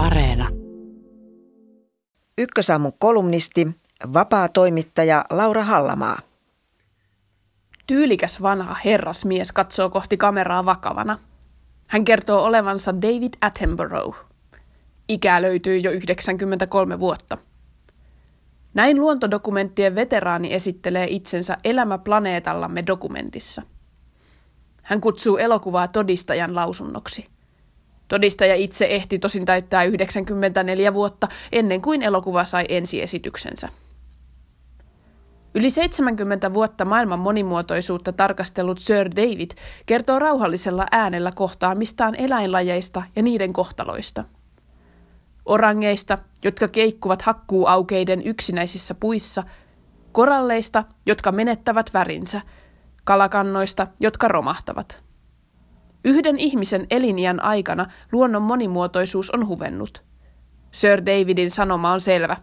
Areena. Ykkösaamun kolumnisti, vapaa toimittaja Laura Hallamaa. Tyylikäs vanha herrasmies katsoo kohti kameraa vakavana. Hän kertoo olevansa David Attenborough. Ikää löytyy jo 93 vuotta. Näin luontodokumenttien veteraani esittelee itsensä Elämä planeetallamme dokumentissa. Hän kutsuu elokuvaa todistajan lausunnoksi – Todistaja itse ehti tosin täyttää 94 vuotta ennen kuin elokuva sai ensiesityksensä. Yli 70 vuotta maailman monimuotoisuutta tarkastellut Sir David kertoo rauhallisella äänellä kohtaamistaan eläinlajeista ja niiden kohtaloista. Orangeista, jotka keikkuvat hakkuuaukeiden yksinäisissä puissa, koralleista, jotka menettävät värinsä, kalakannoista, jotka romahtavat – Yhden ihmisen eliniän aikana luonnon monimuotoisuus on huvennut. Sir Davidin sanoma on selvä.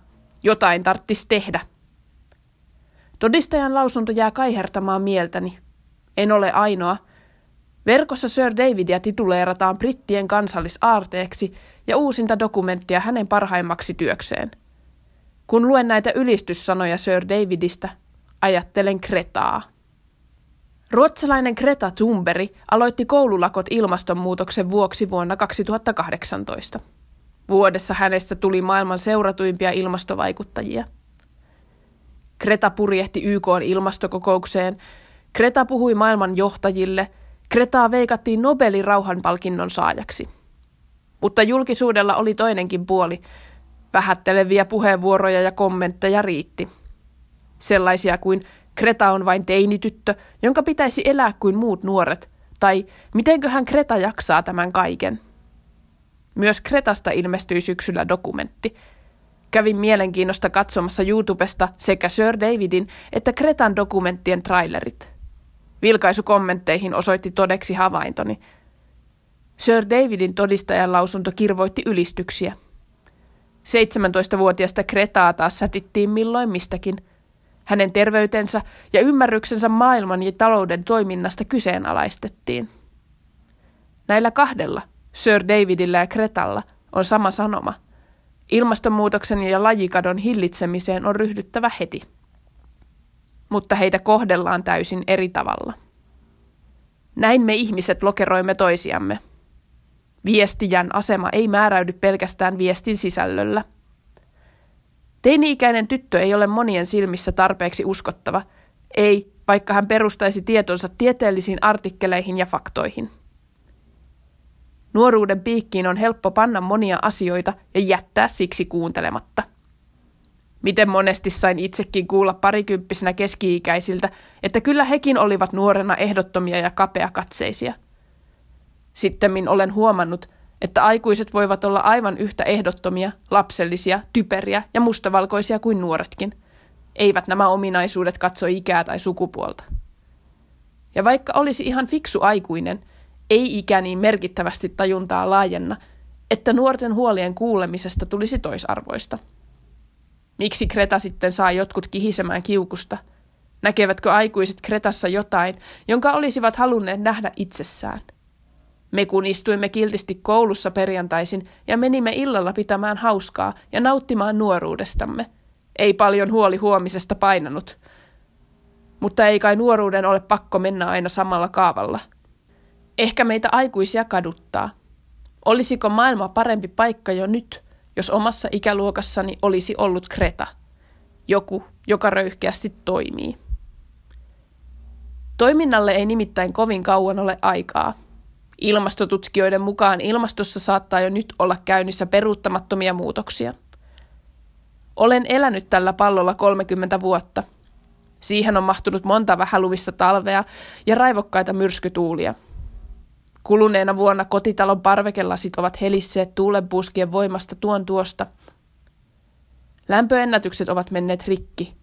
Jotain tarttis tehdä. Todistajan lausunto jää kaihertamaan mieltäni. En ole ainoa. Verkossa Sir Davidia tituleerataan brittien kansallisaarteeksi ja uusinta dokumenttia hänen parhaimmaksi työkseen. Kun luen näitä ylistyssanoja Sir Davidistä, ajattelen Kretaa. Ruotsalainen Greta Thunberg aloitti koululakot ilmastonmuutoksen vuoksi vuonna 2018. Vuodessa hänestä tuli maailman seuratuimpia ilmastovaikuttajia. Greta purjehti YK ilmastokokoukseen, Greta puhui maailman johtajille, Gretaa veikattiin Nobelin rauhanpalkinnon saajaksi. Mutta julkisuudella oli toinenkin puoli. Vähätteleviä puheenvuoroja ja kommentteja riitti. Sellaisia kuin Kreta on vain teinityttö, jonka pitäisi elää kuin muut nuoret, tai mitenköhän Kreta jaksaa tämän kaiken. Myös Kretasta ilmestyi syksyllä dokumentti. Kävin mielenkiinnosta katsomassa YouTubesta sekä Sir Davidin että Kretan dokumenttien trailerit. Vilkaisu kommentteihin osoitti todeksi havaintoni. Sir Davidin todistajan lausunto kirvoitti ylistyksiä. 17-vuotiaasta Kretaa taas sätittiin milloin mistäkin – hänen terveytensä ja ymmärryksensä maailman ja talouden toiminnasta kyseenalaistettiin. Näillä kahdella, Sir Davidillä ja Kretalla, on sama sanoma. Ilmastonmuutoksen ja lajikadon hillitsemiseen on ryhdyttävä heti. Mutta heitä kohdellaan täysin eri tavalla. Näin me ihmiset lokeroimme toisiamme. Viestijän asema ei määräydy pelkästään viestin sisällöllä – Teini-ikäinen tyttö ei ole monien silmissä tarpeeksi uskottava. Ei, vaikka hän perustaisi tietonsa tieteellisiin artikkeleihin ja faktoihin. Nuoruuden piikkiin on helppo panna monia asioita ja jättää siksi kuuntelematta. Miten monesti sain itsekin kuulla parikymppisenä keski-ikäisiltä, että kyllä hekin olivat nuorena ehdottomia ja kapeakatseisia. Sittemmin olen huomannut, että aikuiset voivat olla aivan yhtä ehdottomia, lapsellisia, typeriä ja mustavalkoisia kuin nuoretkin. Eivät nämä ominaisuudet katso ikää tai sukupuolta. Ja vaikka olisi ihan fiksu aikuinen, ei ikä niin merkittävästi tajuntaa laajenna, että nuorten huolien kuulemisesta tulisi toisarvoista. Miksi Kreta sitten saa jotkut kihisemään kiukusta? Näkevätkö aikuiset Kretassa jotain, jonka olisivat halunneet nähdä itsessään – me kun istuimme kiltisti koulussa perjantaisin ja menimme illalla pitämään hauskaa ja nauttimaan nuoruudestamme. Ei paljon huoli huomisesta painanut. Mutta ei kai nuoruuden ole pakko mennä aina samalla kaavalla. Ehkä meitä aikuisia kaduttaa. Olisiko maailma parempi paikka jo nyt, jos omassa ikäluokassani olisi ollut Kreta? Joku, joka röyhkeästi toimii. Toiminnalle ei nimittäin kovin kauan ole aikaa – Ilmastotutkijoiden mukaan ilmastossa saattaa jo nyt olla käynnissä peruuttamattomia muutoksia. Olen elänyt tällä pallolla 30 vuotta. Siihen on mahtunut monta vähäluvissa talvea ja raivokkaita myrskytuulia. Kuluneena vuonna kotitalon parvekelasit ovat helisseet tuulenpuskien voimasta tuon tuosta. Lämpöennätykset ovat menneet rikki.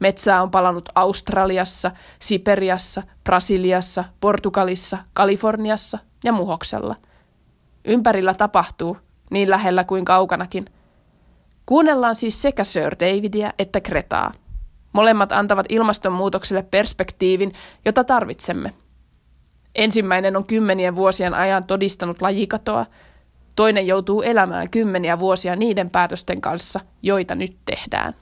Metsää on palannut Australiassa, Siperiassa, Brasiliassa, Portugalissa, Kaliforniassa ja muhoksella. Ympärillä tapahtuu, niin lähellä kuin kaukanakin. Kuunnellaan siis sekä Sir Davidia että Kretaa. Molemmat antavat ilmastonmuutokselle perspektiivin, jota tarvitsemme. Ensimmäinen on kymmenien vuosien ajan todistanut lajikatoa, Toinen joutuu elämään kymmeniä vuosia niiden päätösten kanssa, joita nyt tehdään.